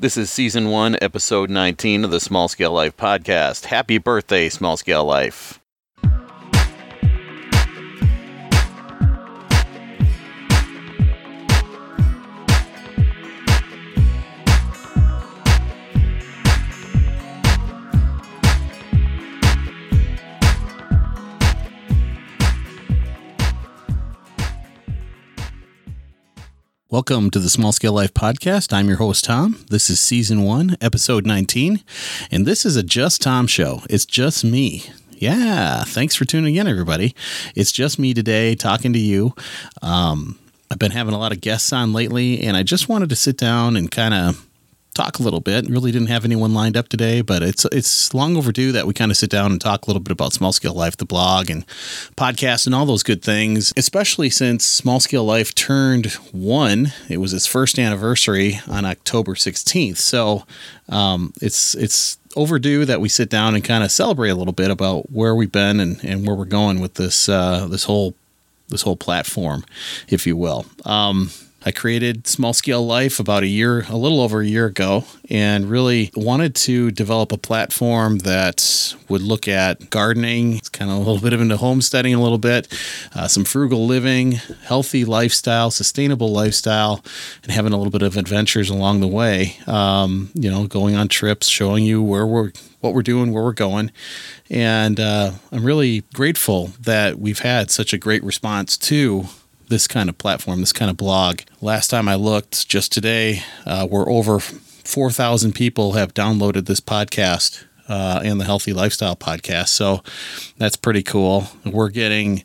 This is season one, episode 19 of the Small Scale Life podcast. Happy birthday, Small Scale Life. Welcome to the Small Scale Life Podcast. I'm your host, Tom. This is season one, episode 19, and this is a Just Tom show. It's just me. Yeah, thanks for tuning in, everybody. It's just me today talking to you. Um, I've been having a lot of guests on lately, and I just wanted to sit down and kind of talk a little bit. Really didn't have anyone lined up today, but it's it's long overdue that we kind of sit down and talk a little bit about Small Scale Life, the blog and podcast and all those good things, especially since Small Scale Life turned one. It was its first anniversary on October 16th. So um, it's it's overdue that we sit down and kind of celebrate a little bit about where we've been and, and where we're going with this uh, this whole this whole platform, if you will. Um, I created Small Scale Life about a year, a little over a year ago, and really wanted to develop a platform that would look at gardening, it's kind of a little bit of into homesteading a little bit, uh, some frugal living, healthy lifestyle, sustainable lifestyle, and having a little bit of adventures along the way. Um, you know, going on trips, showing you where we're what we're doing, where we're going. And uh, I'm really grateful that we've had such a great response to this kind of platform, this kind of blog. Last time I looked, just today, uh, we're over 4,000 people have downloaded this podcast uh, and the Healthy Lifestyle podcast. So that's pretty cool. We're getting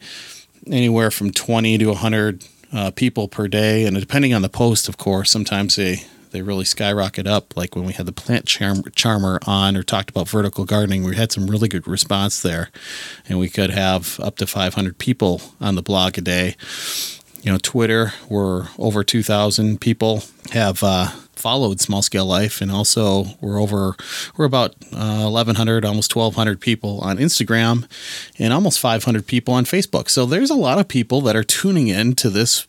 anywhere from 20 to 100 uh, people per day. And depending on the post, of course, sometimes they, they really skyrocket up. Like when we had the plant charm, charmer on or talked about vertical gardening, we had some really good response there. And we could have up to 500 people on the blog a day you know, Twitter, we're over 2,000 people have uh, followed Small Scale Life, and also we're over we're about uh, 1,100, almost 1,200 people on Instagram, and almost 500 people on Facebook. So there's a lot of people that are tuning in to this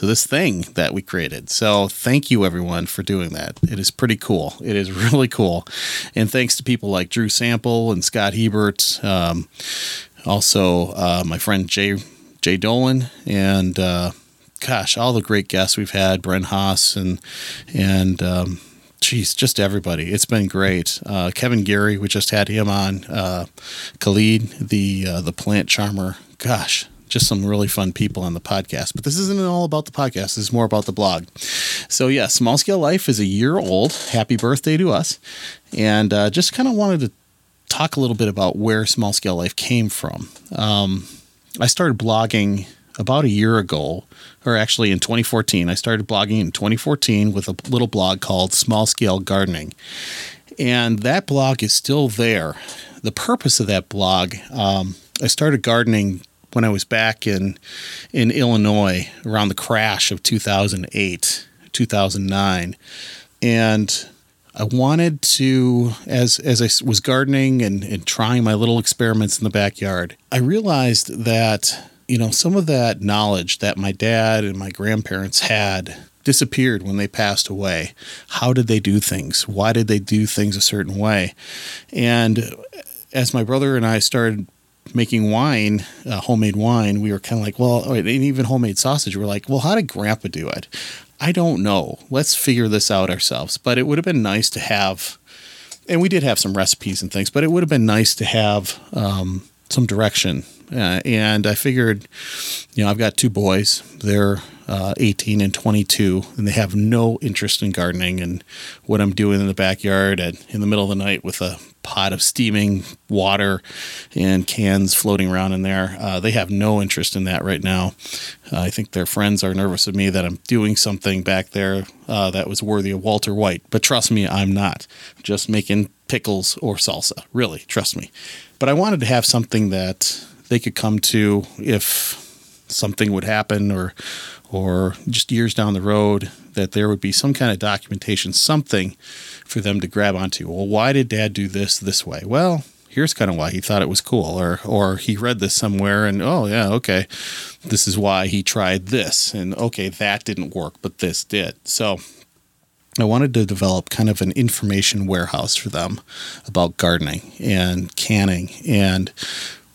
to this thing that we created. So thank you everyone for doing that. It is pretty cool. It is really cool, and thanks to people like Drew Sample and Scott Hebert, um, also uh, my friend Jay Jay Dolan and uh, gosh, all the great guests we've had, Bren Haas and and um, geez, just everybody. It's been great. Uh, Kevin Geary, we just had him on. Uh, Khalid, the uh, the plant charmer. Gosh, just some really fun people on the podcast. But this isn't all about the podcast. This is more about the blog. So yeah, Small Scale Life is a year old. Happy birthday to us! And uh, just kind of wanted to talk a little bit about where Small Scale Life came from. Um, I started blogging about a year ago, or actually in 2014. I started blogging in 2014 with a little blog called Small Scale Gardening. And that blog is still there. The purpose of that blog, um, I started gardening when I was back in in Illinois around the crash of 2008, 2009. And I wanted to, as as I was gardening and, and trying my little experiments in the backyard, I realized that you know, some of that knowledge that my dad and my grandparents had disappeared when they passed away. How did they do things? Why did they do things a certain way? And as my brother and I started making wine, uh, homemade wine, we were kind of like, well, and even homemade sausage, we're like, well, how did grandpa do it? I don't know. Let's figure this out ourselves. But it would have been nice to have, and we did have some recipes and things, but it would have been nice to have um, some direction uh, and I figured, you know, I've got two boys. They're uh, 18 and 22, and they have no interest in gardening and what I'm doing in the backyard at, in the middle of the night with a pot of steaming water and cans floating around in there. Uh, they have no interest in that right now. Uh, I think their friends are nervous of me that I'm doing something back there uh, that was worthy of Walter White. But trust me, I'm not. Just making pickles or salsa. Really, trust me. But I wanted to have something that they could come to if something would happen or or just years down the road that there would be some kind of documentation something for them to grab onto. Well why did dad do this this way? Well here's kind of why he thought it was cool or or he read this somewhere and oh yeah okay this is why he tried this and okay that didn't work but this did. So I wanted to develop kind of an information warehouse for them about gardening and canning and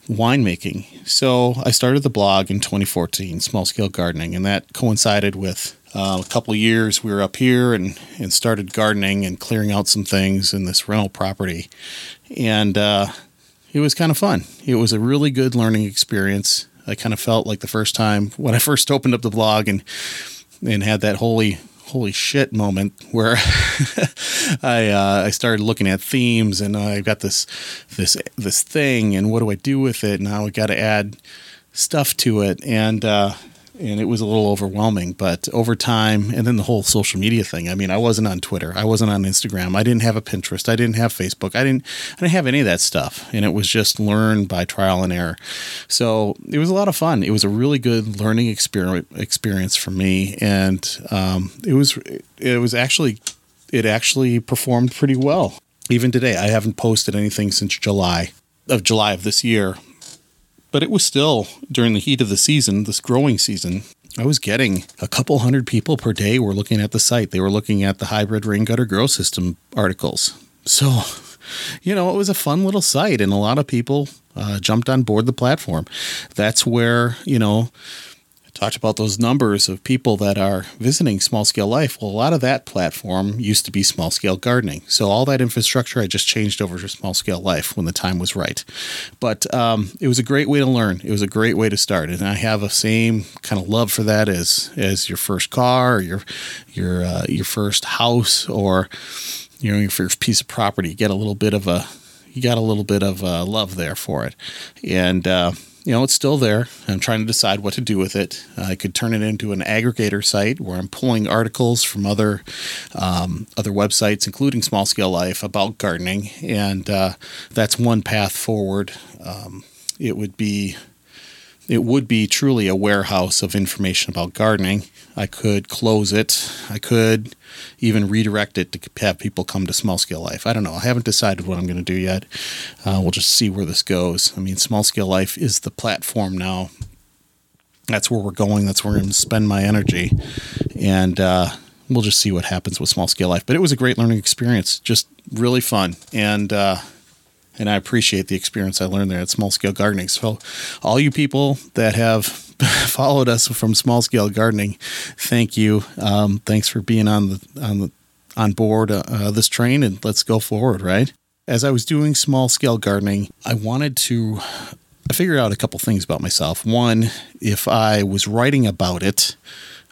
winemaking. So I started the blog in 2014, Small Scale Gardening, and that coincided with uh, a couple years we were up here and, and started gardening and clearing out some things in this rental property. And uh, it was kind of fun. It was a really good learning experience. I kind of felt like the first time when I first opened up the blog and and had that holy holy shit moment where I uh, I started looking at themes and I got this this this thing and what do I do with it? Now I got to add stuff to it and uh, and it was a little overwhelming. But over time, and then the whole social media thing. I mean, I wasn't on Twitter, I wasn't on Instagram, I didn't have a Pinterest, I didn't have Facebook, I didn't, I didn't have any of that stuff, and it was just learned by trial and error. So it was a lot of fun. It was a really good learning experience experience for me, and um, it was it was actually it actually performed pretty well. Even today, I haven't posted anything since July of July of this year but it was still during the heat of the season, this growing season. I was getting a couple hundred people per day were looking at the site. They were looking at the hybrid rain gutter grow system articles. So, you know, it was a fun little site, and a lot of people uh, jumped on board the platform. That's where, you know, talked about those numbers of people that are visiting small scale life. Well, a lot of that platform used to be small scale gardening. So all that infrastructure I just changed over to small scale life when the time was right. But um, it was a great way to learn. It was a great way to start, and I have a same kind of love for that as as your first car, or your your uh, your first house, or you know your first piece of property. You get a little bit of a you got a little bit of uh, love there for it, and. Uh, you know, it's still there. I'm trying to decide what to do with it. I could turn it into an aggregator site where I'm pulling articles from other um, other websites, including Small Scale Life, about gardening, and uh, that's one path forward. Um, it would be it would be truly a warehouse of information about gardening. I could close it. I could even redirect it to have people come to small scale life. I don't know. I haven't decided what I'm going to do yet. Uh, we'll just see where this goes. I mean, small scale life is the platform now. That's where we're going. That's where I'm going to spend my energy. And, uh, we'll just see what happens with small scale life. But it was a great learning experience, just really fun. And, uh, and I appreciate the experience I learned there at Small Scale Gardening. So, all you people that have followed us from Small Scale Gardening, thank you. Um, thanks for being on the on the on board uh, uh, this train, and let's go forward. Right. As I was doing small scale gardening, I wanted to. I figured out a couple things about myself. One, if I was writing about it,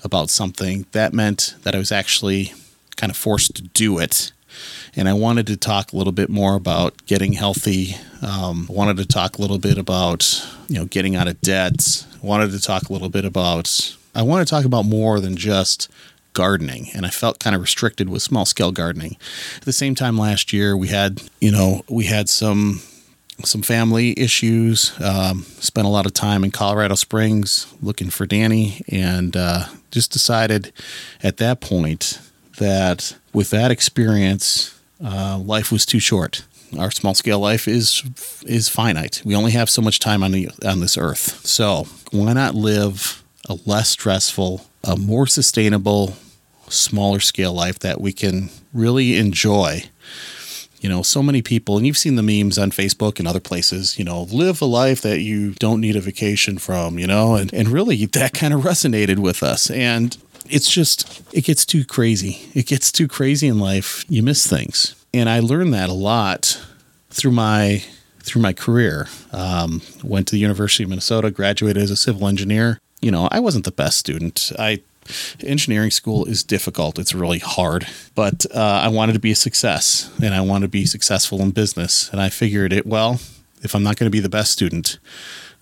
about something, that meant that I was actually kind of forced to do it and I wanted to talk a little bit more about getting healthy. Um, wanted to talk a little bit about you know getting out of debt. Wanted to talk a little bit about. I want to talk about more than just gardening and I felt kind of restricted with small scale gardening. At the same time last year we had, you know, we had some some family issues. Um, spent a lot of time in Colorado Springs looking for Danny and uh, just decided at that point that with that experience uh, life was too short. Our small scale life is is finite. We only have so much time on the on this earth. So why not live a less stressful, a more sustainable, smaller scale life that we can really enjoy? You know, so many people, and you've seen the memes on Facebook and other places, you know, live a life that you don't need a vacation from, you know, and, and really that kind of resonated with us. And it's just, it gets too crazy. It gets too crazy in life. You miss things. And I learned that a lot through my through my career. Um, went to the University of Minnesota, graduated as a civil engineer. You know, I wasn't the best student. I engineering school is difficult. It's really hard, but uh, I wanted to be a success, and I wanted to be successful in business. And I figured it well. If I'm not going to be the best student,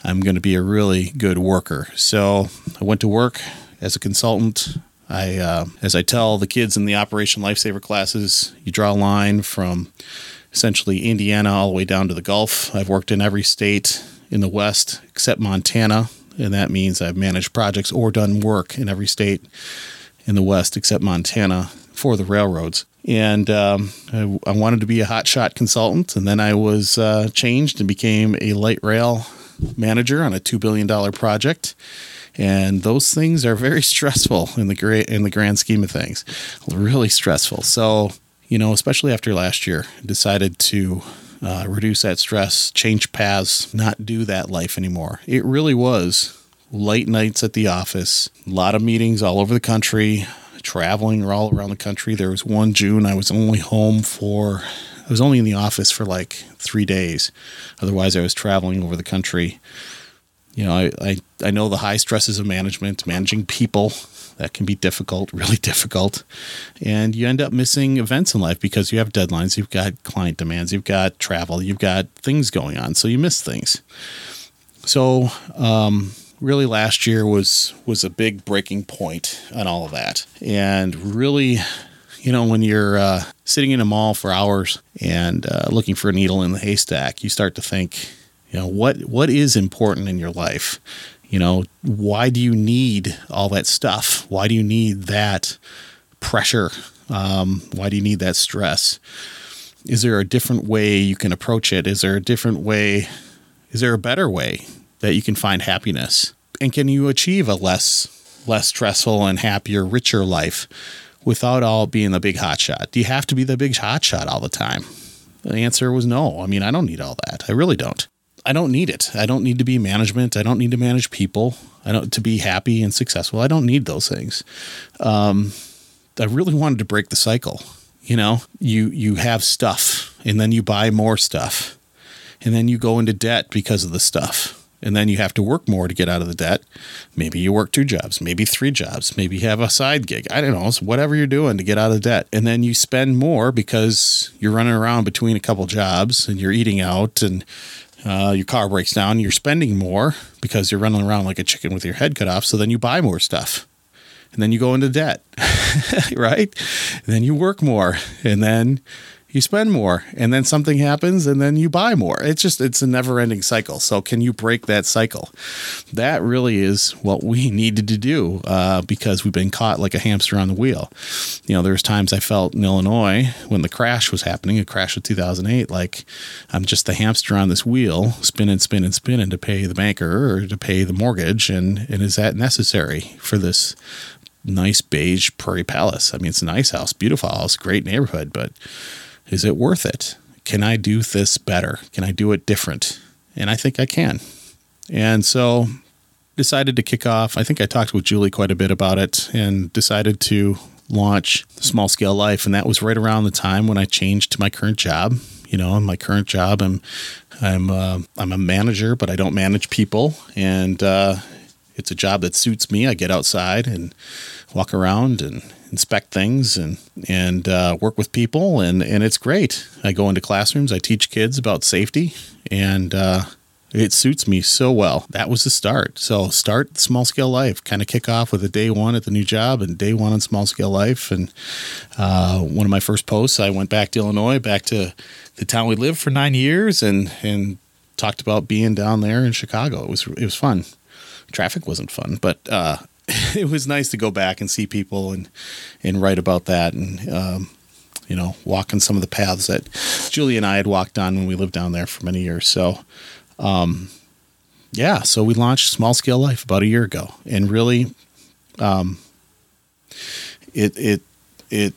I'm going to be a really good worker. So I went to work as a consultant. I, uh, as I tell the kids in the Operation Lifesaver classes, you draw a line from essentially Indiana all the way down to the Gulf. I've worked in every state in the West except Montana, and that means I've managed projects or done work in every state in the West except Montana for the railroads. And um, I, I, wanted to be a hotshot consultant, and then I was uh, changed and became a light rail manager on a $2 billion project and those things are very stressful in the great in the grand scheme of things. Really stressful. So you know, especially after last year, decided to uh, reduce that stress, change paths, not do that life anymore. It really was late nights at the office, a lot of meetings all over the country, traveling all around the country. There was one June I was only home for, I was only in the office for like three days. Otherwise, I was traveling over the country. You know, I, I, I know the high stresses of management, managing people, that can be difficult, really difficult. And you end up missing events in life because you have deadlines, you've got client demands, you've got travel, you've got things going on. So you miss things. So, um, really last year was was a big breaking point on all of that. And really you know, when you're uh, sitting in a mall for hours and uh, looking for a needle in the haystack, you start to think, you know, what what is important in your life? You know, why do you need all that stuff? Why do you need that pressure? Um, why do you need that stress? Is there a different way you can approach it? Is there a different way? Is there a better way that you can find happiness? And can you achieve a less less stressful and happier, richer life without all being the big hotshot? Do you have to be the big hotshot all the time? The answer was no. I mean, I don't need all that. I really don't. I don't need it. I don't need to be management. I don't need to manage people. I don't to be happy and successful. I don't need those things. Um, I really wanted to break the cycle. You know, you you have stuff, and then you buy more stuff, and then you go into debt because of the stuff. And then you have to work more to get out of the debt. Maybe you work two jobs, maybe three jobs, maybe you have a side gig. I don't know, it's whatever you're doing to get out of debt. And then you spend more because you're running around between a couple jobs and you're eating out and uh, your car breaks down, you're spending more because you're running around like a chicken with your head cut off. So then you buy more stuff. And then you go into debt, right? And then you work more. And then you spend more and then something happens and then you buy more. It's just it's a never ending cycle. So can you break that cycle? That really is what we needed to do uh, because we've been caught like a hamster on the wheel. You know there's times i felt in illinois when the crash was happening a crash of 2008 like i'm just the hamster on this wheel spinning spinning spinning to pay the banker or to pay the mortgage and and is that necessary for this nice beige prairie palace? I mean it's a nice house beautiful house great neighborhood but is it worth it? Can I do this better? Can I do it different? And I think I can. And so decided to kick off. I think I talked with Julie quite a bit about it and decided to launch Small Scale Life. And that was right around the time when I changed to my current job. You know, in my current job, I'm I'm uh, I'm a manager, but I don't manage people, and uh, it's a job that suits me. I get outside and walk around and inspect things and and uh, work with people, and and it's great. I go into classrooms, I teach kids about safety, and uh, it suits me so well. That was the start. So start small scale life, kind of kick off with a day one at the new job and day one on small scale life. And uh, one of my first posts, I went back to Illinois, back to the town we lived for nine years, and and talked about being down there in Chicago. It was it was fun. Traffic wasn't fun, but uh, it was nice to go back and see people and and write about that and um, you know walk on some of the paths that Julie and I had walked on when we lived down there for many years. So um, yeah, so we launched Small Scale Life about a year ago, and really, um, it it it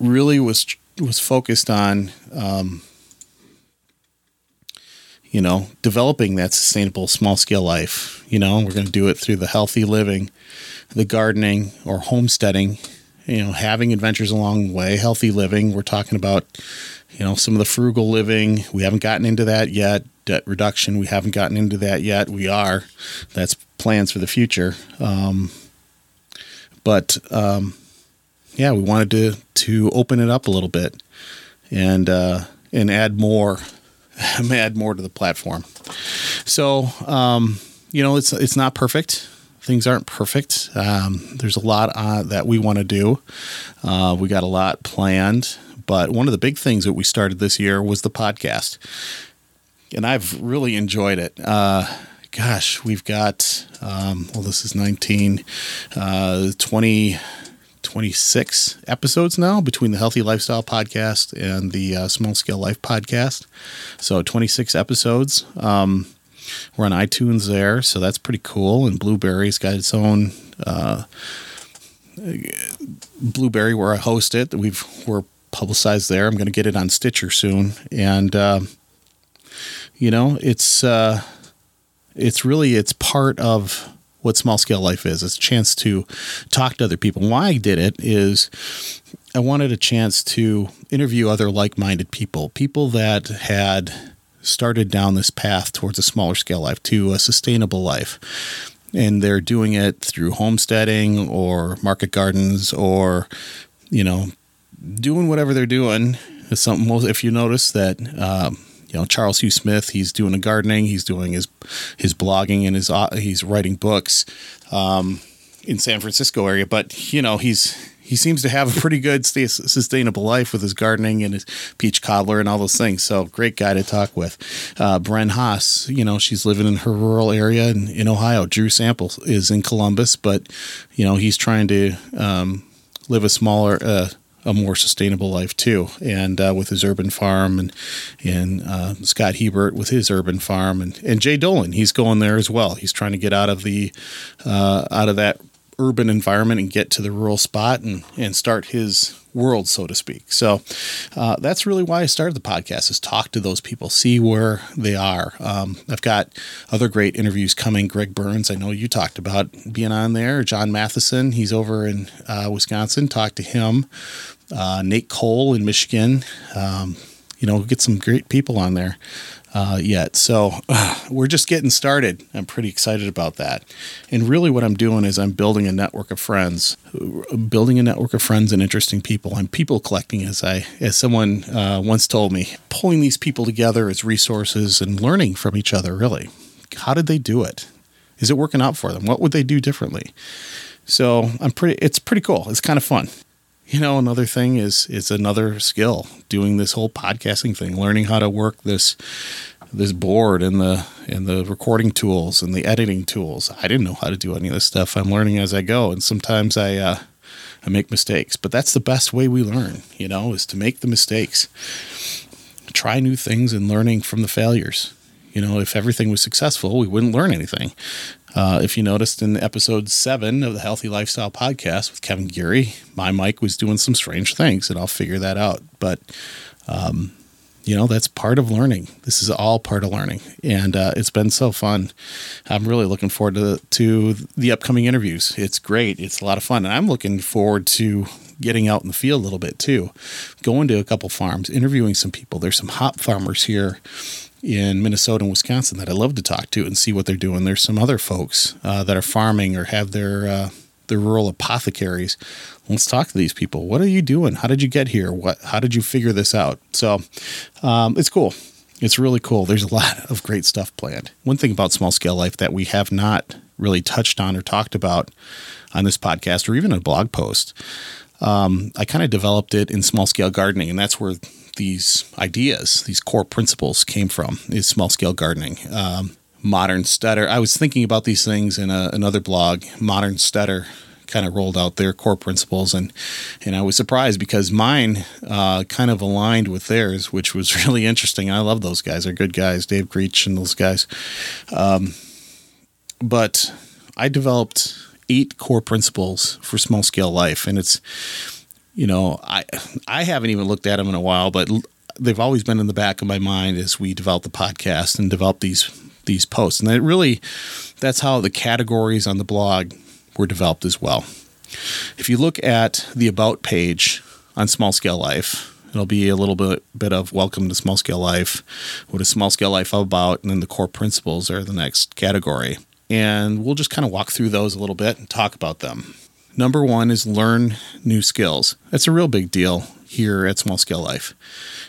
really was was focused on um, you know, developing that sustainable small scale life. You know, we're going to do it through the healthy living, the gardening or homesteading, you know, having adventures along the way, healthy living. We're talking about, you know, some of the frugal living. We haven't gotten into that yet. Debt reduction, we haven't gotten into that yet. We are. That's plans for the future. Um, but um, yeah, we wanted to to open it up a little bit and uh, and add more add more to the platform. So, um, you know, it's it's not perfect. Things aren't perfect. Um, there's a lot uh, that we want to do. Uh, we got a lot planned, but one of the big things that we started this year was the podcast, and I've really enjoyed it. Uh, gosh, we've got um, well, this is 19, uh, 20 26 episodes now between the Healthy Lifestyle podcast and the uh, Small Scale Life podcast. So 26 episodes. Um, we're on iTunes there, so that's pretty cool. And Blubrry's got its own uh, Blubrry where I host it. We've we're publicized there. I'm going to get it on Stitcher soon, and uh, you know, it's uh, it's really it's part of what small scale life is. It's a chance to talk to other people. Why I did it is I wanted a chance to interview other like minded people, people that had started down this path towards a smaller scale life, to a sustainable life. And they're doing it through homesteading or market gardens or, you know, doing whatever they're doing. It's something, if you notice that, um, you know Charles Hugh Smith. He's doing a gardening. He's doing his his blogging and his uh, he's writing books um, in San Francisco area. But you know he's he seems to have a pretty good sustainable life with his gardening and his peach cobbler and all those things. So great guy to talk with. Uh, Bren Haas, you know, she's living in her rural area in, in Ohio. Drew Sample is in Columbus, but you know he's trying to um, live a smaller. Uh, a more sustainable life too. And uh, with his urban farm, and and uh, Scott Hebert with his urban farm, and and Jay Dolan, he's going there as well. He's trying to get out of the uh, out of that urban environment and get to the rural spot and and start his world, so to speak. So uh, that's really why I started the podcast: is talk to those people, see where they are. Um, I've got other great interviews coming. Greg Burns, I know you talked about being on there. John Matheson, he's over in uh, Wisconsin. Talk to him. Uh, Nate Cole in Michigan. Um, you know, get some great people on there uh, yet. So uh, we're just getting started. I'm pretty excited about that. And really, what I'm doing is I'm building a network of friends, building a network of friends and interesting people. I'm people collecting, as I as someone uh, once told me, pulling these people together as resources and learning from each other. Really, how did they do it? Is it working out for them? What would they do differently? So I'm pretty. It's pretty cool. It's kind of fun you know another thing is it's another skill doing this whole podcasting thing learning how to work this this board and the and the recording tools and the editing tools. I didn't know how to do any of this stuff. I'm learning as i go and sometimes i uh, i make mistakes but that's the best way we learn you know is to make the mistakes. Try new things and learning from the failures. You know if everything was successful we wouldn't learn anything uh, if you noticed in episode seven of the Healthy Lifestyle podcast with Kevin Geary, my mic was doing some strange things, and I'll figure that out. But, um, you know, that's part of learning. This is all part of learning, and uh, it's been so fun. I'm really looking forward to to the upcoming interviews. It's great. It's a lot of fun, and I'm looking forward to getting out in the field a little bit too, going to a couple farms, interviewing some people. There's some hop farmers here in Minnesota and Wisconsin that I love to talk to and see what they're doing. There's some other folks uh, that are farming or have their uh, their rural apothecaries. Let's talk to these people. What are you doing? How did you get here? What? How did you figure this out? So um, it's cool. It's really cool. There's a lot of great stuff planned. One thing about small scale life that we have not really touched on or talked about on this podcast or even a blog post. Um, I kind of developed it in small scale gardening, and that's where these ideas, these core principles came from is small scale gardening. Um, Modern Steader. I was thinking about these things in a, another blog. Modern Steader kind of rolled out their core principles, and and I was surprised because mine uh, kind of aligned with theirs, which was really interesting. I love those guys; they're good guys, Dave Creech and those guys. Um, but I developed eight core principles for small scale life, and it's you know, I I haven't even looked at them in a while, but they've always been in the back of my mind as we develop the podcast and develop these these posts. And that really that's how the categories on the blog were developed as well. If you look at the about page on Small Scale Life, it'll be a little bit bit of welcome to Small Scale Life. What is Small Scale Life about? And then the core principles are the next category. And we'll just kind of walk through those a little bit and talk about them. Number one is learn new skills. That's a real big deal here at Small Scale Life.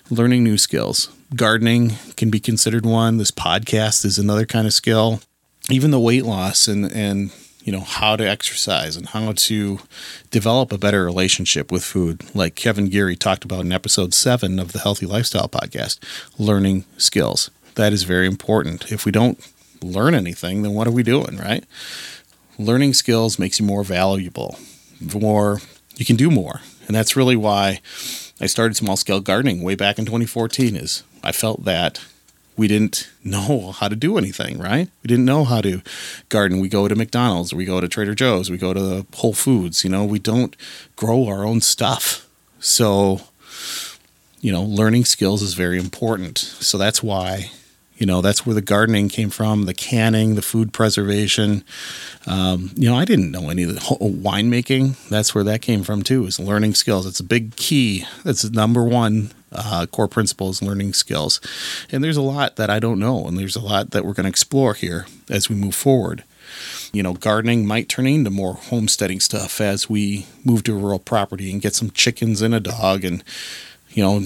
Learning new skills. Gardening can be considered one. This podcast is another kind of skill. Even the weight loss and, and you know how to exercise and how to develop a better relationship with food like kevin geary talked about in episode 7 of the healthy lifestyle podcast learning skills that is very important if we don't learn anything then what are we doing right learning skills makes you more valuable, more you can do more. And that's really why I started small scale gardening way back in 2014 is I felt that we didn't know how to do anything, right? We didn't know how to garden. We go to McDonald's, we go to Trader Joe's, we go to Whole Foods, you know, we don't grow our own stuff. So, you know, learning skills is very important. So that's why, you know, that's where the gardening came from, the canning, the food preservation. Um, you know, I didn't know any of the winemaking. That's where that came from too, is learning skills. It's a big key. That's number one uh, core principles, learning skills. And there's a lot that I don't know, and there's a lot that we're going to explore here as we move forward. You know, gardening might turn into more homesteading stuff as we move to a rural property and get some chickens and a dog and, you know,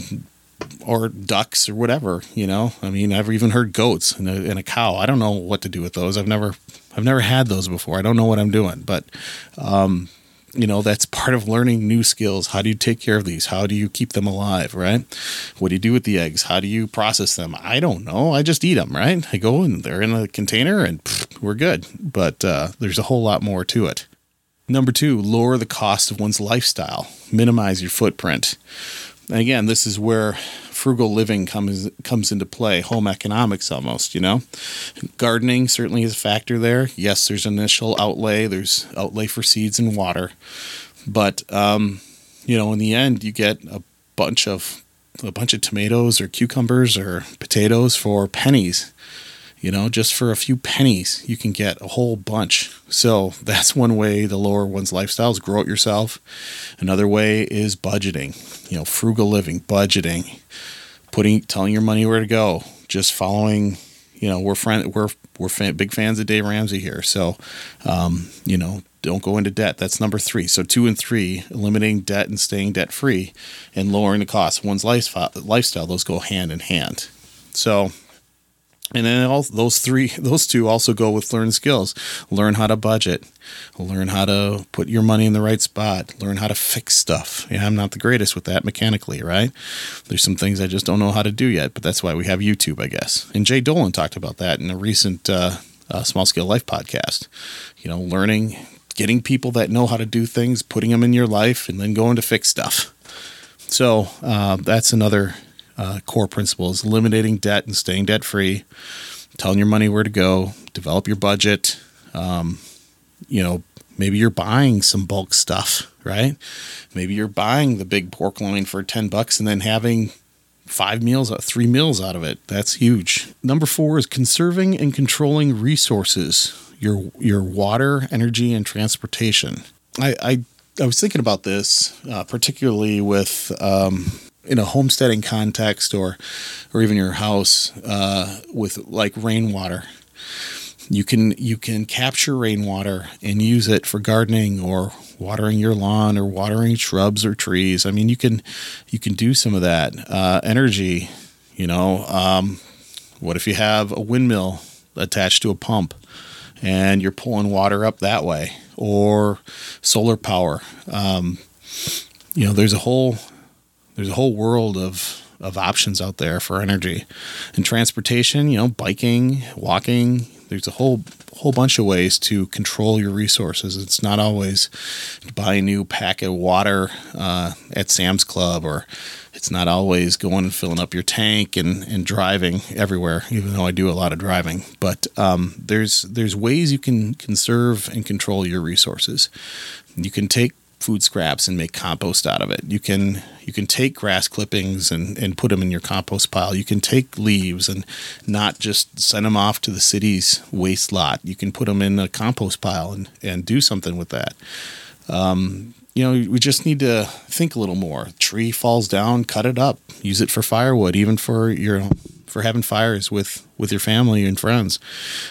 or ducks or whatever, you know. I mean, I've even heard goats and a, and a, cow. I don't know what to do with those. I've never, I've never had those before. I don't know what I'm doing, but um, you know that's part of learning new skills. How do you take care of these? How do you keep them alive right? What do you do with the eggs? How do you process them? I don't know. I just eat them right? I go and they're in a container and pff, we're good. But uh, there's a whole lot more to it. Number two lower the cost of one's lifestyle. Minimize your footprint and again this is where frugal living comes comes into play, home economics almost, you know. Gardening certainly is a factor there. Yes, there's initial outlay, there's outlay for seeds and water. But um, you know, in the end you get a bunch of a bunch of tomatoes or cucumbers or potatoes for pennies. You know, just for a few pennies, you can get a whole bunch. So that's one way to lower one's lifestyles, grow it yourself. Another way is budgeting, you know, frugal living, budgeting, putting, telling your money where to go, just following, you know, we're friend, we're, we're fan, big fans of Dave Ramsey here. So, um, you know, don't go into debt. That's number three. So two and three, eliminating debt and staying debt free and lowering the cost. One's lifestyle, those go hand in hand. So and then all those three, those two also go with learn skills. Learn how to budget, learn how to put your money in the right spot, learn how to fix stuff. Yeah, I'm not the greatest with that mechanically, right? There's some things I just don't know how to do yet, but that's why we have YouTube, I guess. And Jay Dolan talked about that in a recent uh, uh, Small Scale Life podcast. You know, learning, getting people that know how to do things, putting them in your life, and then going to fix stuff. So uh, that's another uh, core principles eliminating debt and staying debt free, telling your money where to go, develop your budget. Um, you know, maybe you're buying some bulk stuff, right? Maybe you're buying the big pork loin for 10 bucks and then having five meals, uh, three meals out of it. That's huge. Number four is conserving and controlling resources, your, your water, energy, and transportation. I, I, I was thinking about this, uh, particularly with, um, in a homesteading context or or even your house uh, with like rainwater you can you can capture rainwater and use it for gardening or watering your lawn or watering shrubs or trees. I mean you can you can do some of that uh, energy you know um, what if you have a windmill attached to a pump and you're pulling water up that way or solar power? Um, you know there's a whole there's a whole world of of options out there for energy and transportation. You know, biking, walking. There's a whole whole bunch of ways to control your resources. It's not always buy a new pack of water uh, at Sam's Club, or it's not always going and filling up your tank and, and driving everywhere. Even though I do a lot of driving, but um, there's there's ways you can conserve and control your resources. You can take food scraps and make compost out of it. You can you can take grass clippings and, and put them in your compost pile. You can take leaves and not just send them off to the city's waste lot. You can put them in a compost pile and, and do something with that. Um, you know, we just need to think a little more. Tree falls down, cut it up, use it for firewood, even for your for having fires with with your family and friends.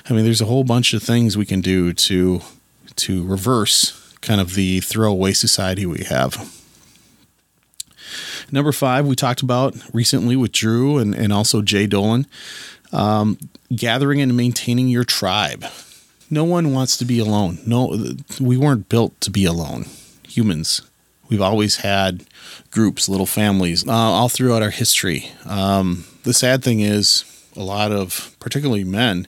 I mean, there's a whole bunch of things we can do to to reverse kind of the throwaway society we have. Number five, we talked about recently with Drew and, and also Jay Dolan um, gathering and maintaining your tribe. No one wants to be alone. No, we weren't built to be alone. Humans, we've always had groups, little families, uh, all throughout our history. Um, the sad thing is, a lot of, particularly men,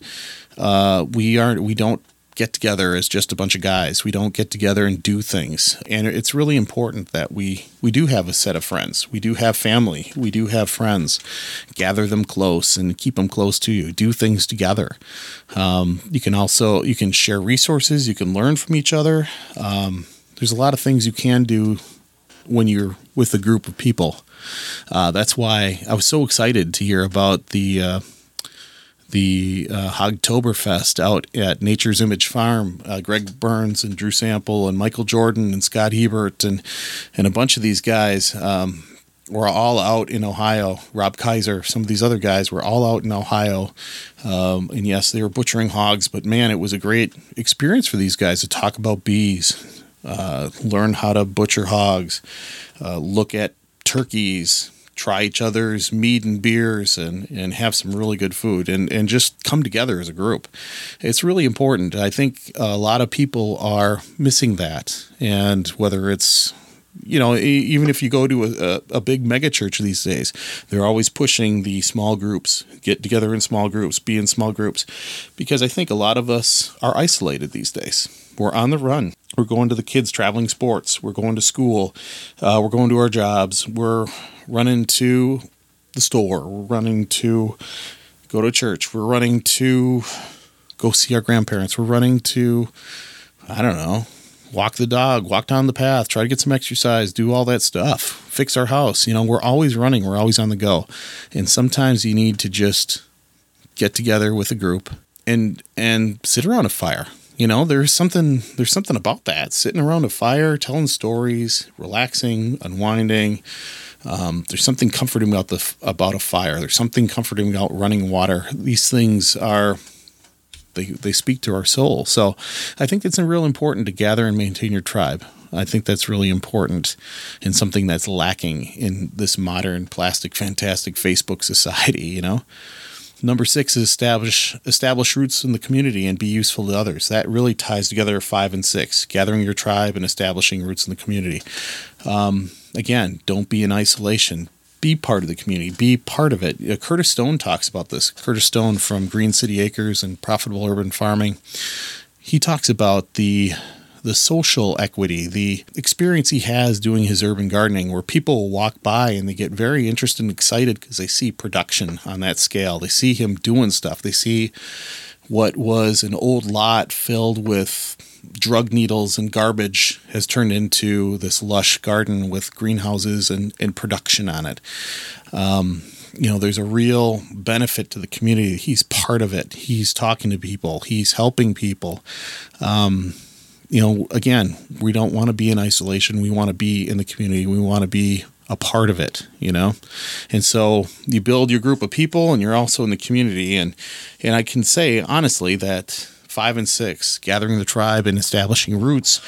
uh, we aren't, we don't get together as just a bunch of guys. We don't get together and do things. And it's really important that we we do have a set of friends. We do have family. We do have friends. Gather them close and keep them close to you. Do things together. Um, you can also you can share resources. You can learn from each other. Um, there's a lot of things you can do when you're with a group of people. Uh, that's why I was so excited to hear about the uh, the uh, Hogtoberfest out at Nature's Image Farm. Uh, Greg Burns and Drew Sample and Michael Jordan and Scott Hebert and and a bunch of these guys um, were all out in Ohio. Rob Kaiser, some of these other guys were all out in Ohio. Um, and yes, they were butchering hogs, but man, it was a great experience for these guys to talk about bees, uh, learn how to butcher hogs, uh, look at turkeys, try each other's meat and beers and, and have some really good food and, and just come together as a group. It's really important. I think a lot of people are missing that. And whether it's you know, even if you go to a, a, big mega church these days, they're always pushing the small groups, get together in small groups, be in small groups, because I think a lot of us are isolated these days. We're on the run. We're going to the kids' traveling sports. We're going to school. Uh, we're going to our jobs. We're running to the store. We're running to go to church. We're running to go see our grandparents. We're running to, I don't know, walk the dog, walk down the path, try to get some exercise, do all that stuff, fix our house. You know, we're always running, we're always on the go. And sometimes you need to just get together with a group and and sit around a fire. You know, there's something there's something about that. Sitting around a fire, telling stories, relaxing, unwinding. Um, there's something comforting about the about a fire. There's something comforting about running water. These things are they, they speak to our soul. So I think it's real important to gather and maintain your tribe. I think that's really important and something that's lacking in this modern plastic fantastic Facebook society, you know. Number six is establish establish roots in the community and be useful to others. That really ties together five and six: gathering your tribe and establishing roots in the community. Um, again, don't be in isolation be part of the community, be part of it. Uh, Curtis Stone talks about this. Curtis Stone from Green City Acres and Profitable Urban Farming. He talks about the the social equity, the experience he has doing his urban gardening, where people walk by and they get very interested and excited because they see production on that scale. They see him doing stuff. They see what was an old lot filled with drug needles and garbage has turned into this lush garden with greenhouses and, and production on it. Um, you know, there's a real benefit to the community. He's part of it. He's talking to people. He's helping people. Um, you know, again, we don't want to be in isolation. We want to be in the community. We want to be a part of it, you know? And so you build your group of people and you're also in the community. And, and I can say honestly that five and six, gathering the tribe and establishing roots,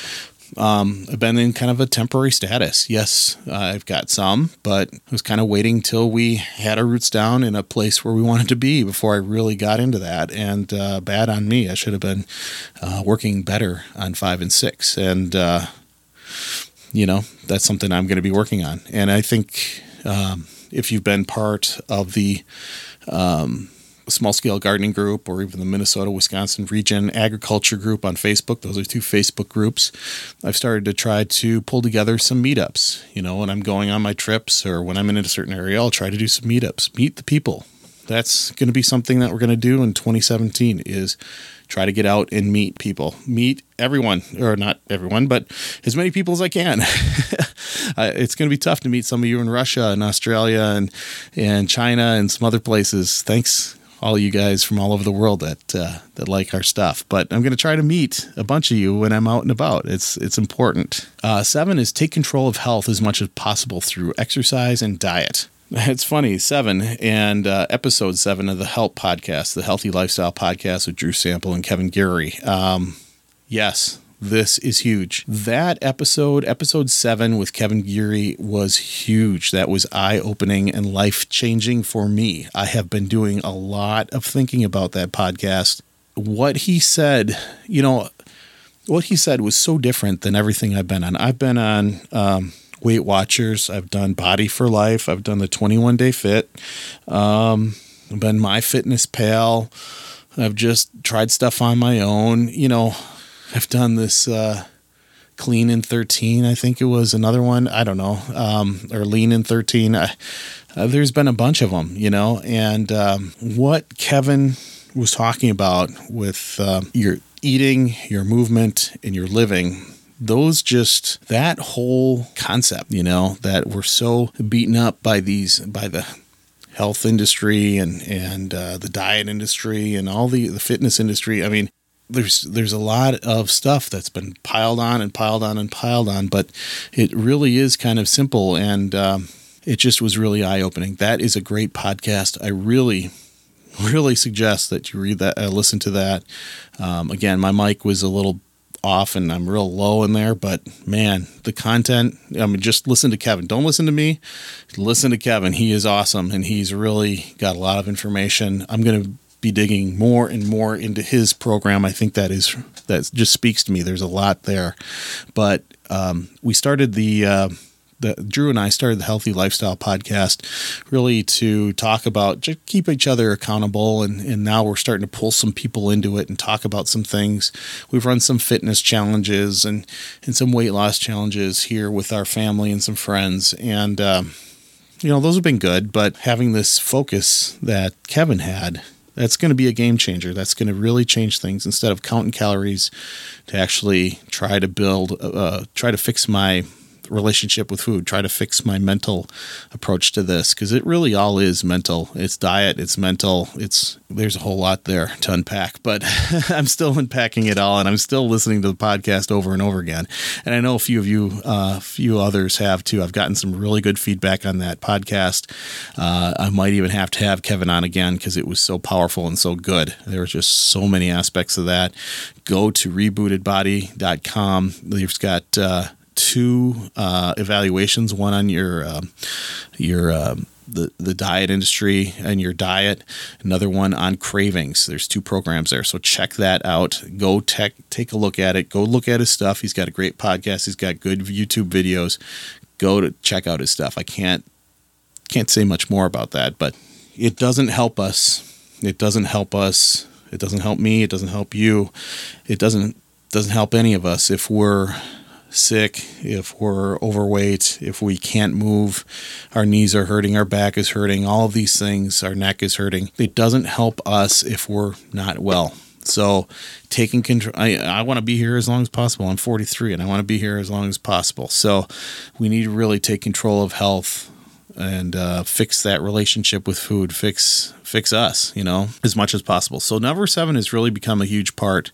um, I've been in kind of a temporary status. Yes, uh, I've got some, but I was kind of waiting till we had our roots down in a place where we wanted to be before I really got into that. And uh, bad on me. I should have been uh, working better on five and six. And, uh, you know, that's something I'm going to be working on. And I think um, if you've been part of the, um, small scale gardening group or even the Minnesota Wisconsin region agriculture group on Facebook. Those are two Facebook groups. I've started to try to pull together some meetups. You know, when I'm going on my trips or when I'm in a certain area, I'll try to do some meetups, meet the people. That's going to be something that we're going to do in 2017 is try to get out and meet people, meet everyone, or not everyone, but as many people as I can. uh, it's going to be tough to meet some of you in Russia and Australia and and China and some other places. Thanks, all you guys from all over the world that uh, that like our stuff. But I'm going to try to meet a bunch of you when I'm out and about. It's it's important. Uh, seven is take control of health as much as possible through exercise and diet. It's funny, seven and uh, episode seven of the Help podcast, the Healthy Lifestyle podcast with Drew Sample and Kevin Geary. Um, yes, this is huge. That episode, episode seven with Kevin Geary, was huge. That was eye opening and life changing for me. I have been doing a lot of thinking about that podcast. What he said, you know, what he said was so different than everything I've been on. I've been on um, Weight Watchers, I've done Body for Life, I've done the 21 Day Fit, um, I've been My Fitness Pal I've just tried stuff on my own. You know, I've done this uh, clean in 13, I think it was another one. I don't know. Um, or lean in 13. I, uh, there's been a bunch of them, you know, and um, what Kevin was talking about with uh, your eating, your movement, and your living those just that whole concept you know that we're so beaten up by these by the health industry and and uh, the diet industry and all the the fitness industry i mean there's there's a lot of stuff that's been piled on and piled on and piled on but it really is kind of simple and um, it just was really eye opening that is a great podcast i really really suggest that you read that, uh, listen to that. Um, again, my mic was a little off and I'm real low in there, but man, the content, I mean, just listen to Kevin. Don't listen to me. Listen to Kevin. He is awesome and he's really got a lot of information. I'm going to be digging more and more into his program. I think that is, that just speaks to me. There's a lot there, but um, we started the, uh, the Drew and I started the Healthy Lifestyle podcast really to talk about just keep each other accountable and and now we're starting to pull some people into it and talk about some things. We've run some fitness challenges and and some weight loss challenges here with our family and some friends and um, you know those have been good, but having this focus that Kevin had that's going to be a game changer. That's going to really change things. Instead of counting calories, to actually try to build, uh, try to fix my relationship with food, try to fix my mental approach to this because it really all is mental. It's diet, it's mental, it's there's a whole lot there to unpack, but I'm still unpacking it all and I'm still listening to the podcast over and over again. And I know a few of you, a uh, few others have too. I've gotten some really good feedback on that podcast. Uh, I might even have to have Kevin on again because it was so powerful and so good. There were just so many aspects of that. Go to rebootedbody.com. There's got uh, two uh, evaluations one on your uh, your uh, the, the diet industry and your diet another one on cravings. There's two programs there. So check that out. Go tech, take a look at it. Go look at his stuff. He's got a great podcast. He's got good youtube videos. Go to check out his stuff. I can't can't say much more about that but it doesn't help us. It doesn't help us. It doesn't help me. It doesn't help you. It doesn't doesn't help any of us if we're sick, if we're overweight, if we can't move, our knees are hurting, our back is hurting, all of these things, our neck is hurting. It doesn't help us if we're not well. So, taking control, I, I want to be here as long as possible. I'm 43 and I want to be here as long as possible. So, we need to really take control of health and uh, fix that relationship with food, fix fix us, you know, as much as possible. So number seven has really become a huge part.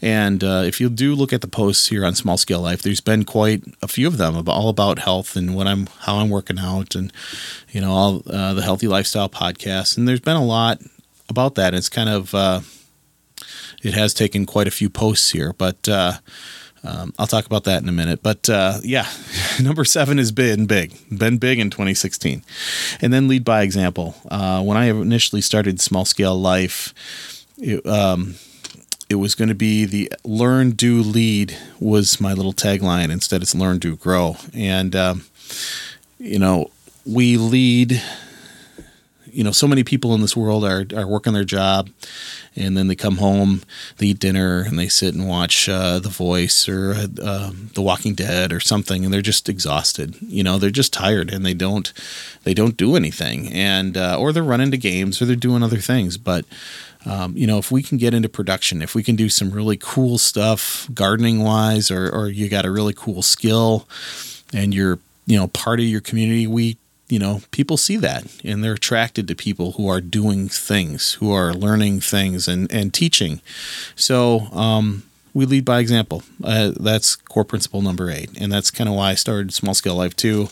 And uh, if you do look at the posts here on Small Scale Life, there's been quite a few of them about, all about health and what I'm how I'm working out, and you know, all uh, the healthy lifestyle podcasts. And there's been a lot about that. It's kind of uh, it has taken quite a few posts here, but uh, um, I'll talk about that in a minute. But uh, yeah, number seven has been big, been big in 2016. And then lead by example. Uh, when I initially started Small Scale Life, it, um, it was going to be the learn, do, lead was my little tagline. Instead, it's learn, do, grow. And, um, you know, we lead you know, so many people in this world are, are working their job and then they come home, they eat dinner, and they sit and watch uh, The Voice or uh, The Walking Dead or something, and they're just exhausted. You know, they're just tired, and they don't they don't do anything, and uh, or they're running to games or they're doing other things. But um, you know, if we can get into production, if we can do some really cool stuff, gardening wise, or or you got a really cool skill, and you're you know part of your community, we you know, people see that and they're attracted to people who are doing things, who are learning things and, and teaching. So, um, we lead by example. Uh, that's core principle number eight. And that's kind of why I started Small Scale Life too.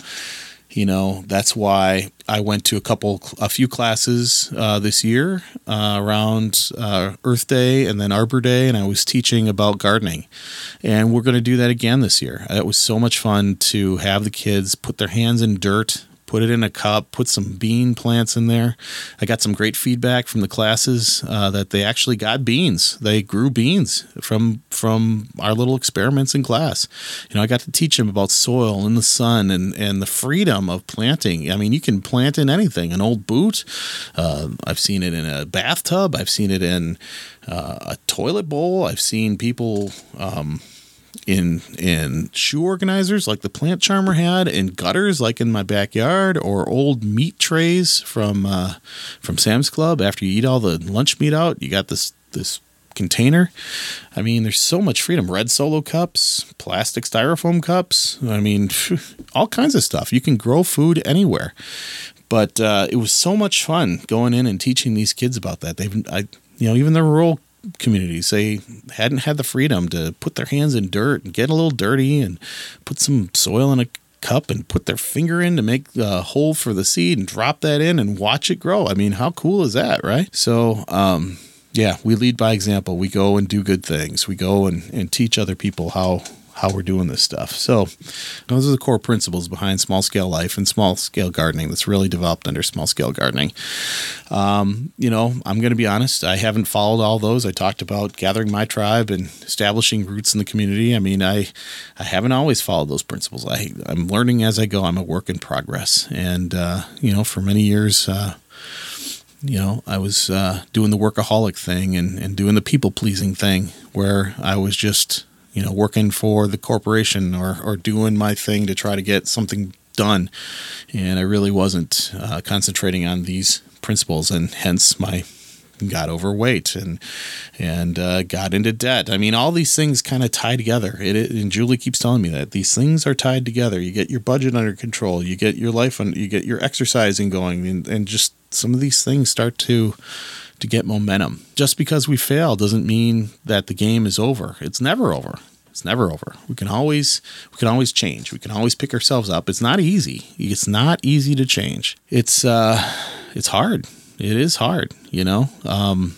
You know, that's why I went to a couple, a few classes uh, this year uh, around uh, Earth Day and then Arbor Day, and I was teaching about gardening. And we're going to do that again this year. It was so much fun to have the kids put their hands in dirt put it in a cup, put some bean plants in there. I got some great feedback from the classes uh, that they actually got beans. They grew beans from from our little experiments in class. You know, I got to teach them about soil and the sun and and the freedom of planting. I mean, you can plant in anything. An old boot. Uh, I've seen it in a bathtub. I've seen it in uh, a toilet bowl. I've seen people. Um, in in shoe organizers like the plant charmer had in gutters like in my backyard or old meat trays from uh, from Sam's Club. After you eat all the lunch meat out you got this this container. I mean there's so much freedom. Red solo cups plastic styrofoam cups. I mean all kinds of stuff. You can grow food anywhere. But uh, it was so much fun going in and teaching these kids about that. They've I you know even the rural communities. They hadn't had the freedom to put their hands in dirt and get a little dirty and put some soil in a cup and put their finger in to make a hole for the seed and drop that in and watch it grow. I mean, how cool is that, right? So, um, yeah, we lead by example. We go and do good things. We go and, and teach other people how how we're doing this stuff. So, those are the core principles behind small scale life and small scale gardening that's really developed under small scale gardening. Um, you know, I'm going to be honest, I haven't followed all those. I talked about gathering my tribe and establishing roots in the community. I mean, I, I haven't always followed those principles. I, I'm learning as I go. I'm a work in progress. And, uh, you know, for many years, uh, you know, I was uh, doing the workaholic thing and, and doing the people pleasing thing where I was just you know, working for the corporation or, or doing my thing to try to get something done. And I really wasn't uh, concentrating on these principles, and hence my got overweight and and uh, got into debt. I mean, all these things kind of tie together. It, it, and Julie keeps telling me that these things are tied together. You get your budget under control. You get your life on. You get your exercising going, and, and just some of these things start to to get momentum. Just because we fail doesn't mean that the game is over. It's never over. It's never over. We can always we can always change. We can always pick ourselves up. It's not easy. It's not easy to change. It's uh it's hard. It is hard, you know. Um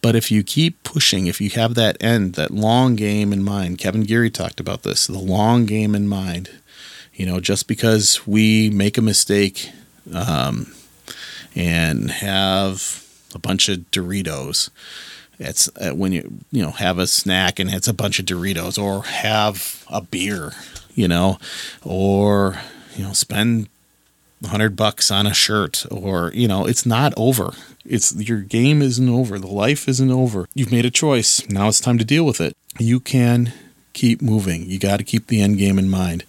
but if you keep pushing, if you have that end, that long game in mind, Kevin Geary talked about this, the long game in mind. You know, just because we make a mistake um, and have a bunch of Doritos. It's uh, when you you know have a snack and it's a bunch of Doritos, or have a beer, you know, or you know spend hundred bucks on a shirt, or you know it's not over. It's your game isn't over. The life isn't over. You've made a choice. Now it's time to deal with it. You can keep moving. You got to keep the end game in mind.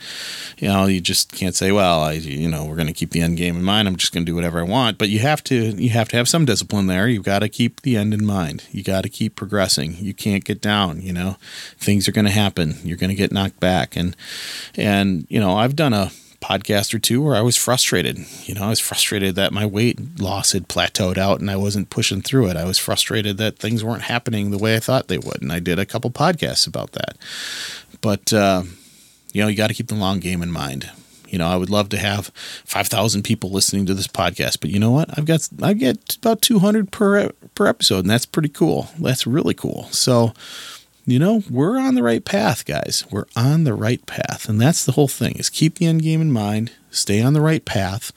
You know, you just can't say, "Well, I, you know, we're going to keep the end game in mind. I'm just going to do whatever I want." But you have to, you have to have some discipline there. You've got to keep the end in mind. You got to keep progressing. You can't get down. You know, things are going to happen. You're going to get knocked back, and and you know, I've done a podcast or two where I was frustrated. You know, I was frustrated that my weight loss had plateaued out and I wasn't pushing through it. I was frustrated that things weren't happening the way I thought they would. And I did a couple podcasts about that. But, uh, you know, you got to keep the long game in mind. You know, I would love to have 5,000 people listening to this podcast, but you know what? I've got, I get about 200 per, per episode and that's pretty cool. That's really cool. So, you know, we're on the right path, guys. We're on the right path. And that's the whole thing is keep the end game in mind, stay on the right path,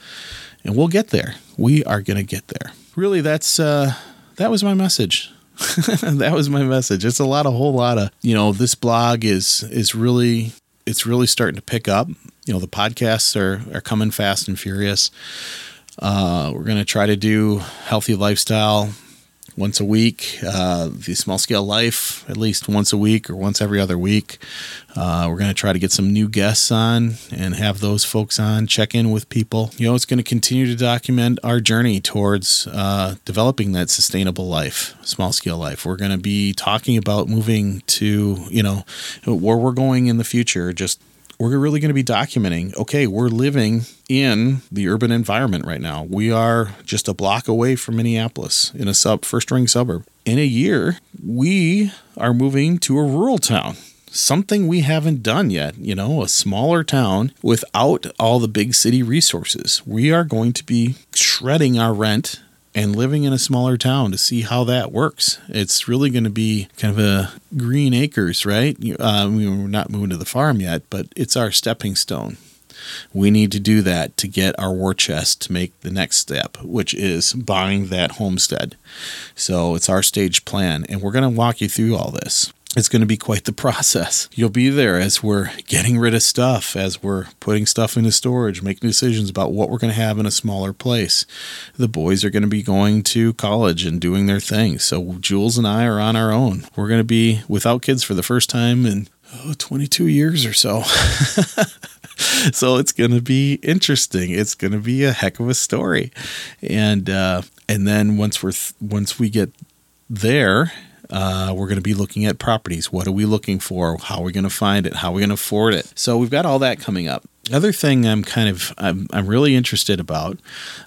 and we'll get there. We are going to get there. Really, that's, uh, that was my message. that was my message. It's a lot, a whole lot of, you know, this blog is, is really, it's really starting to pick up. You know, the podcasts are, are coming fast and furious. Uh, we're going to try to do healthy lifestyle once a week. Uh, the small scale life, at least once a week or once every other week. Uh, we're going to try to get some new guests on and have those folks on, check in with people. You know, it's going to continue to document our journey towards uh, developing that sustainable life, small scale life. We're going to be talking about moving to, you know, where we're going in the future, just we're really going to be documenting okay, we're living in the urban environment right now. We are just a block away from Minneapolis in a sub first ring suburb. In a year, we are moving to a rural town. Something we haven't done yet, you know, a smaller town without all the big city resources. We are going to be shredding our rent and living in a smaller town to see how that works. It's really going to be kind of a green acres, right? Uh, we're not moving to the farm yet, but it's our stepping stone. we need to do that to get our war chest to make the next step, which is buying that homestead. So it's our stage plan, and we're going to walk you through all this it's going to be quite the process. You'll be there as we're getting rid of stuff, as we're putting stuff into storage, making decisions about what we're going to have in a smaller place. The boys are going to be going to college and doing their thing. So Jules and I are on our own. We're going to be without kids for the first time in oh, 22 years or so. so it's going to be interesting. It's going to be a heck of a story. And uh, and then once we're th- once we get there uh, we're going to be looking at properties. What are we looking for? How are we going to find it? How are we going to afford it? So we've got all that coming up. Other thing I'm kind of I'm, I'm really interested about.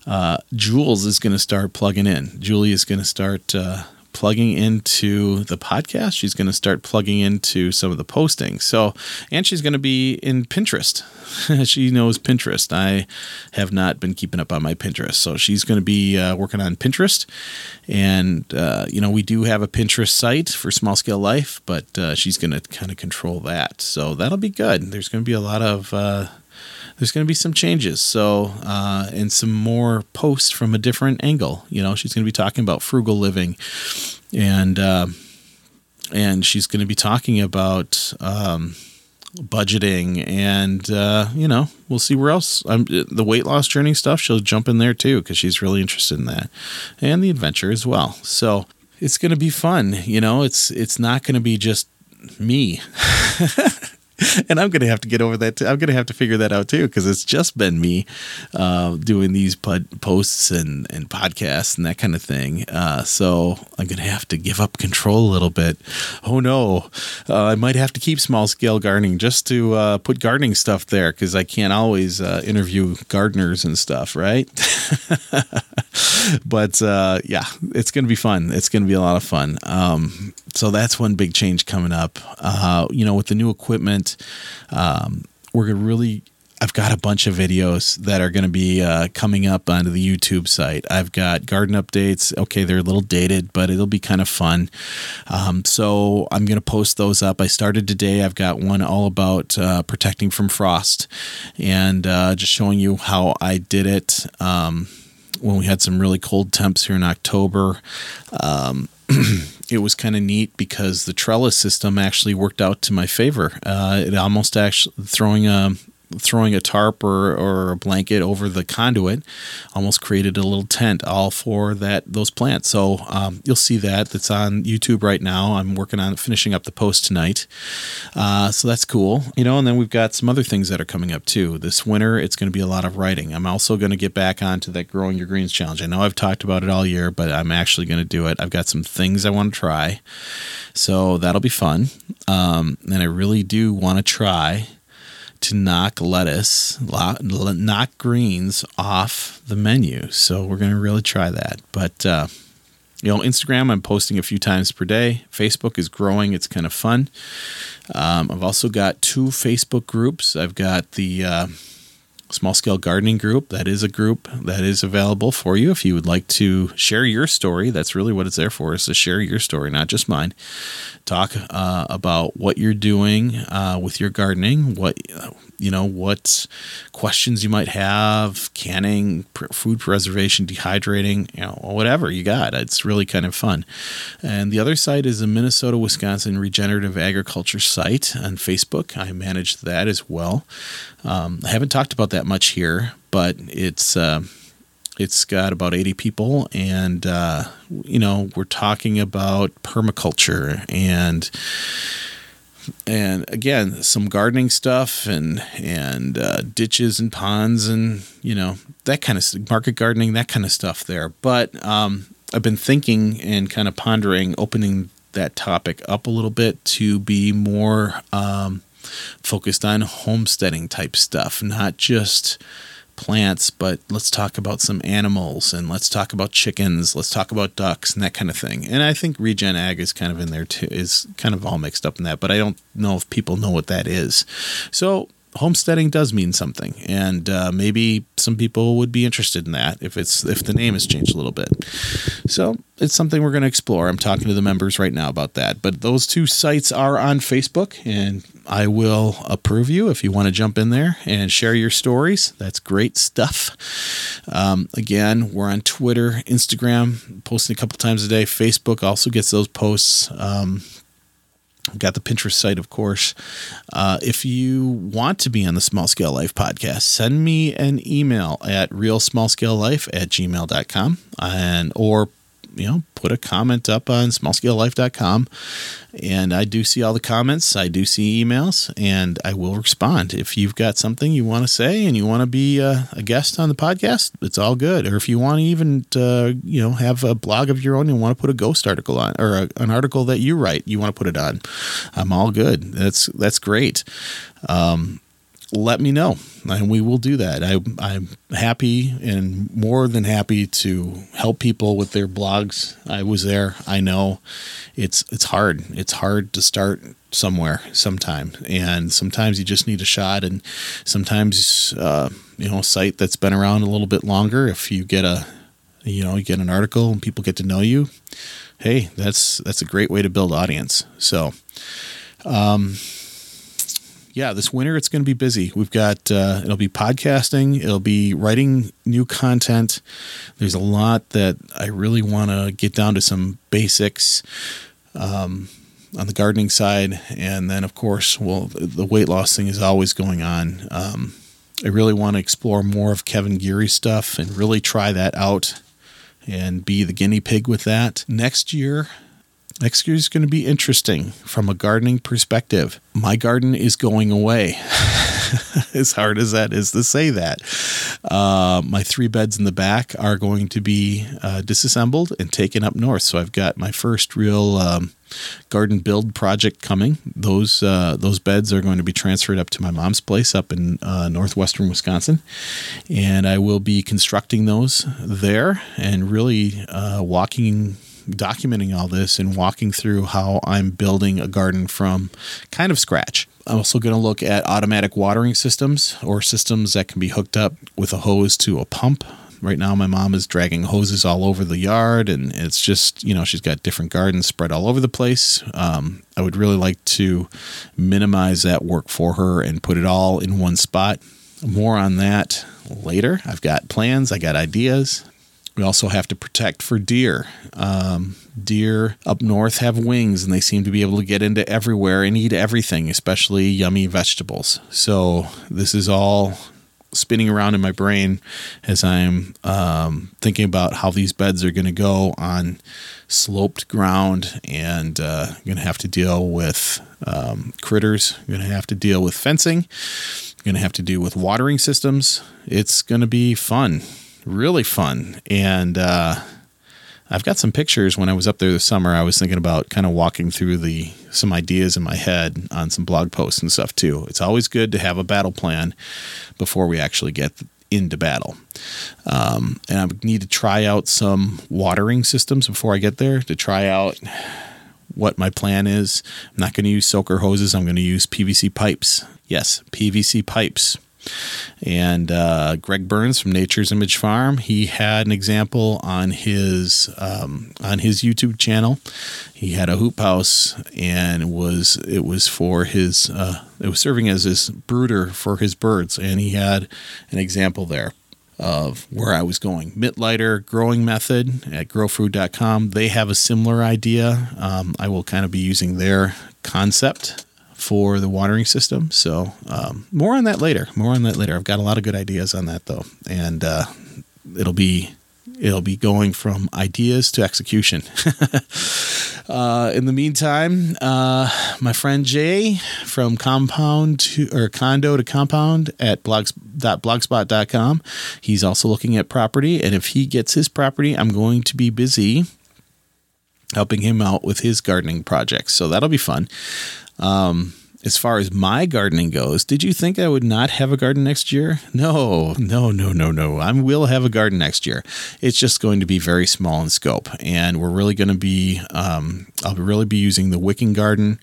Uh, Jules is going to start plugging in. Julie is going to start uh, plugging into the podcast. She's going to start plugging into some of the postings. So, and she's going to be in Pinterest. she knows Pinterest. I have not been keeping up on my Pinterest. So, she's going to be uh, working on Pinterest. And, uh, you know, we do have a Pinterest site for Small Scale Life, but uh, she's going to kind of control that. So, that'll be good. There's going to be a lot of uh, there's going to be some changes. So, uh, and some more posts from a different angle. You know, she's going to be talking about frugal living, and uh, and she's going to be talking about um, budgeting, and uh, you know, we'll see where else. The weight loss journey stuff. She'll jump in there too because she's really interested in that, and the adventure as well. So. It's going to be fun, you know. It's it's not going to be just me. and I'm going to have to get over that. Too. I'm going to have to figure that out too because it's just been me uh, doing these pod- posts and, and podcasts and that kind of thing. Uh, so I'm going to have to give up control a little bit. Oh no, uh, I might have to keep small scale gardening just to uh, put gardening stuff there because I can't always uh, interview gardeners and stuff, right? but uh, yeah, it's going to be fun. It's going to be a lot of fun. Um, so that's one big change coming up. you know, with the new equipment um, we're gonna really I've got a bunch of videos that are going to be uh, coming up onto the YouTube site. I've got garden updates. Okay, they're a little dated, but it'll be kind of fun. Um, so I'm going to post those up. I started today. I've got one all about uh, protecting from frost and uh, just showing you how I did it. Um, when we had some really cold temps here in October. Um, it was kind of neat because the trellis system actually worked out to my favor. Uh, it almost actually throwing a throwing a tarp or, or a blanket over the conduit almost created a little tent all for that those plants. So um, you'll see that that's on YouTube right now. I'm working on finishing up the post tonight, uh, so that's cool. You know, and then we've got some other things that are coming up too. This winter, it's going to be a lot of writing. I'm also going to get back onto that growing your greens challenge. I know I've talked about it all year, but I'm actually going to do it. I've got some things I want to try, so that'll be fun. Um, and I really do want to try to knock lettuce, knock greens off the menu. So we're going to really try that. But, uh, you know, Instagram, I'm posting a few times per day. Facebook is growing, it's kind of fun. Um, I've also got two Facebook groups. I've got the. Uh, small scale gardening group. That is a group that is available for you if you would like to share your story. That's really what it's there for, is to share your story, not just mine. Talk uh, about what you're doing uh, with your gardening, what you know, what questions you might have, canning, food preservation, dehydrating, you know, whatever you got. It's really kind of fun. And the other site is the Minnesota Wisconsin Regenerative Agriculture site on Facebook. I manage that as well. Um, I haven't talked about that much here, but it's. Uh, it's got about 80 people and uh, you know we're talking about permaculture and and again some gardening stuff and and uh, ditches and ponds and you know that kind of market gardening that kind of stuff there. But um, i've been thinking and kind of pondering opening that topic up a little bit to be more um, focused on homesteading type stuff not just plants, but let's talk about some animals and let's talk about chickens, let's talk about ducks and that kind of thing. And I think regen ag is kind of in there too, is kind of all mixed up in that, but I don't know if people know what that is. So homesteading does mean something, and uh, maybe some people would be interested in that if it's if the name has changed a little bit. So it's something we're going to explore. I'm talking to the members right now about that. But those two sites are on Facebook, and I will approve you if you want to jump in there and share your stories. That's great stuff. Um, again, we're on Twitter, Instagram, posting a couple times a day. Facebook also gets those posts. Um, I've got the Pinterest site, of course. Uh, if you want to be on the Small Scale Life podcast, send me an email at realsmallscalelife at gmail.com and or you know, put a comment up on smallscalelife.com. And I do see all the comments, I do see emails, and I will respond. If you've got something you want to say and you want to be a, a guest on the podcast, it's all good. Or if you want to even, uh, you know, have a blog of your own and want to put a ghost article on or a, an article that you write, you want to put it on, I'm all good. That's, that's great. Um, let me know and we will do that. I, I'm happy and more than happy to help people with their blogs. I was there. I know it's it's hard. It's hard to start somewhere sometime, and sometimes you just need a shot. And sometimes uh, you know a site that's been around a little bit longer. If you get a you know you get an article and people get to know you, hey, that's that's a great way to build audience. So. Um, yeah, this winter it's going to be busy. We've got uh, it'll be podcasting, it'll be writing new content. There's a lot that I really want to get down to some basics um, on the gardening side, and then of course, well, the weight loss thing is always going on. Um, I really want to explore more of Kevin Geary's stuff and really try that out and be the guinea pig with that. Next year, Next year is going to be interesting from a gardening perspective. My garden is going away. as hard as that is to say that. Uh, my three beds in the back are going to be uh, disassembled and taken up north. So I've got my first real um, garden build project coming. Those uh, those beds are going to be transferred up to my mom's place up in uh, northwestern Wisconsin, and I will be constructing those there and really uh, walking documenting all this and walking through how I'm building a garden from kind of scratch. I'm also going to look at automatic watering systems or systems that can be hooked up with a hose to a pump. Right now, my mom is dragging hoses all over the yard, and it's just, you know, she's got different gardens spread all over the place. Um, I would really like to minimize that work for her and put it all in one spot. More on that later. I've got plans, I got ideas. We also have to protect for deer. Um, deer up north have wings and they seem to be able to get into everywhere and eat everything, especially yummy vegetables. So, this is all spinning around in my brain as I'm um, thinking about how these beds are going to go on sloped ground and uh, going to have to deal with um, critters. Going to have to deal with fencing. Going to have to deal with watering systems. It's going to be fun really fun. And uh, I've got some pictures when I was up there this summer. I was thinking about kind of walking through the some ideas in my head on some blog posts and stuff too. It's always good to have a battle plan before we actually get into battle. Um, and I need to try out some watering systems before I get there to try out what my plan is. I'm not going to use soaker hoses. I'm going to use PVC pipes. Yes, PVC pipes. And uh, Greg Burns from Nature's Image Farm, he had an example on his um, on his YouTube channel. He had a hoop house, and was it was for his uh, it was serving as his brooder for his birds, and he had an example there of where I was going. Mittleider growing method at growfood.com. They have a similar idea. Um, I will kind of be using their concept for the watering system. So um, more on that later. More on that later. I've got a lot of good ideas on that though, and uh, it'll be it'll be going from ideas to execution. uh, in the meantime, uh, my friend Jay from Compound to or Condo to Compound at blogs.blogspot.com. He's also looking at property, and if he gets his property, I'm going to be busy helping him out with his gardening projects. So that'll be fun. Um, as far as my gardening goes, did you think I would not have a garden next year? No, no, no, no, no. I will have a garden next year. It's just going to be very small in scope, and we're really going to be. Um, I'll really be using the wicking garden,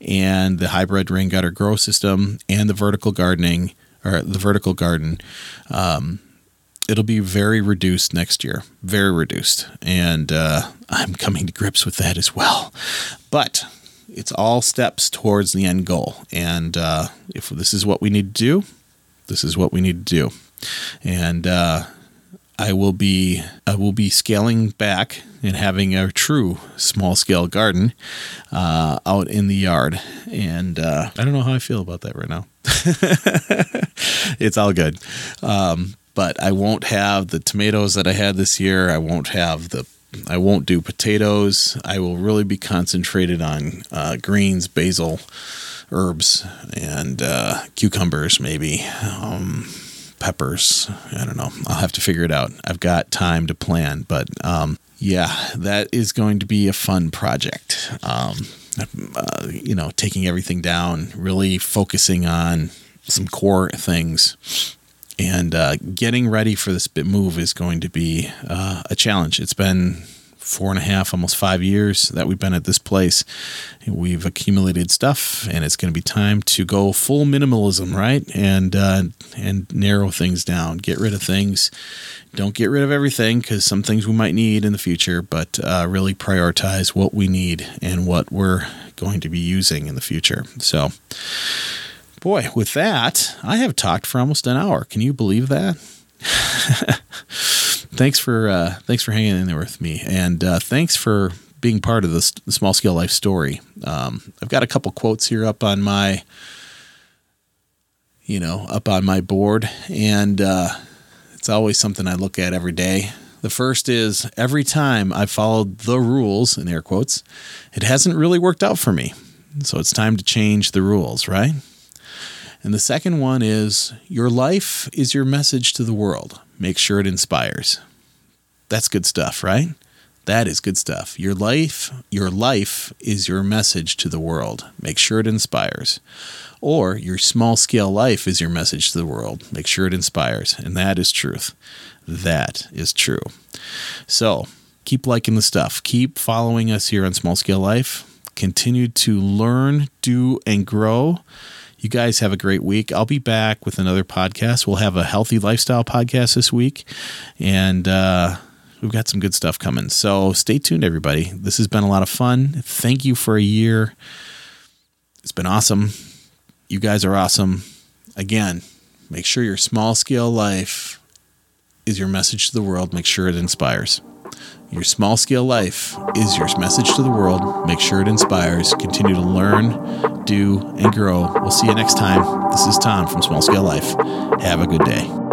and the hybrid rain gutter grow system, and the vertical gardening or the vertical garden. Um, it'll be very reduced next year, very reduced, and uh, I'm coming to grips with that as well. But it's all steps towards the end goal. And uh, if this is what we need to do, this is what we need to do. And uh, I will be I will be scaling back and having a true small scale garden uh, out in the yard. And uh, I don't know how I feel about that right now. it's all good. Um, but I won't have the tomatoes that I had this year. I won't have the I won't do potatoes. I will really be concentrated on uh, greens, basil, herbs, and uh, cucumbers, maybe. Um, peppers. I don't know. I'll have to figure it out. I've got time to plan, but um, yeah, that is going to be a fun project. Um, uh, you know, taking everything down, really focusing on some core things and uh, getting ready for this bit move is going to be uh, a challenge. It's been four and a half, almost five years that we've been at this place. We've accumulated stuff, and it's going to be time to go full minimalism, right? And uh, and narrow things down, get rid of things. Don't get rid of everything because some things we might need in the future, but uh, really prioritize what we need and what we're going to be using in the future. So boy, with that, I have talked for almost an hour. Can you believe that? thanks for uh, thanks for hanging in there with me, and uh, thanks for being part of this small scale life story. Um, I've got a couple quotes here up on my, you know, up on my board, and uh, it's always something I look at every day. The first is every time I followed the rules in air quotes, it hasn't really worked out for me. So it's time to change the rules, right? And the second one is your life is your message to the world. Make sure it inspires. That's good stuff, right? That is good stuff. Your life, your life is your message to the world. Make sure it inspires. Or your small scale life is your message to the world. Make sure it inspires. And that is truth. That is true. So keep liking the stuff. Keep following us here on Small Scale Life. Continue to learn, do, and grow. You guys have a great week. I'll be back with another podcast. We'll have a healthy lifestyle podcast this week, and uh, we've got some good stuff coming. So stay tuned, everybody. This has been a lot of fun. Thank you for a year. It's been awesome. You guys are awesome. Again, make sure your small scale life is your message to the world. Make sure it inspires. Your small scale life is your message to the world. Make sure it inspires. Continue to learn, do, and grow. We'll see you next time. This is Tom from Small Scale Life. Have a good day.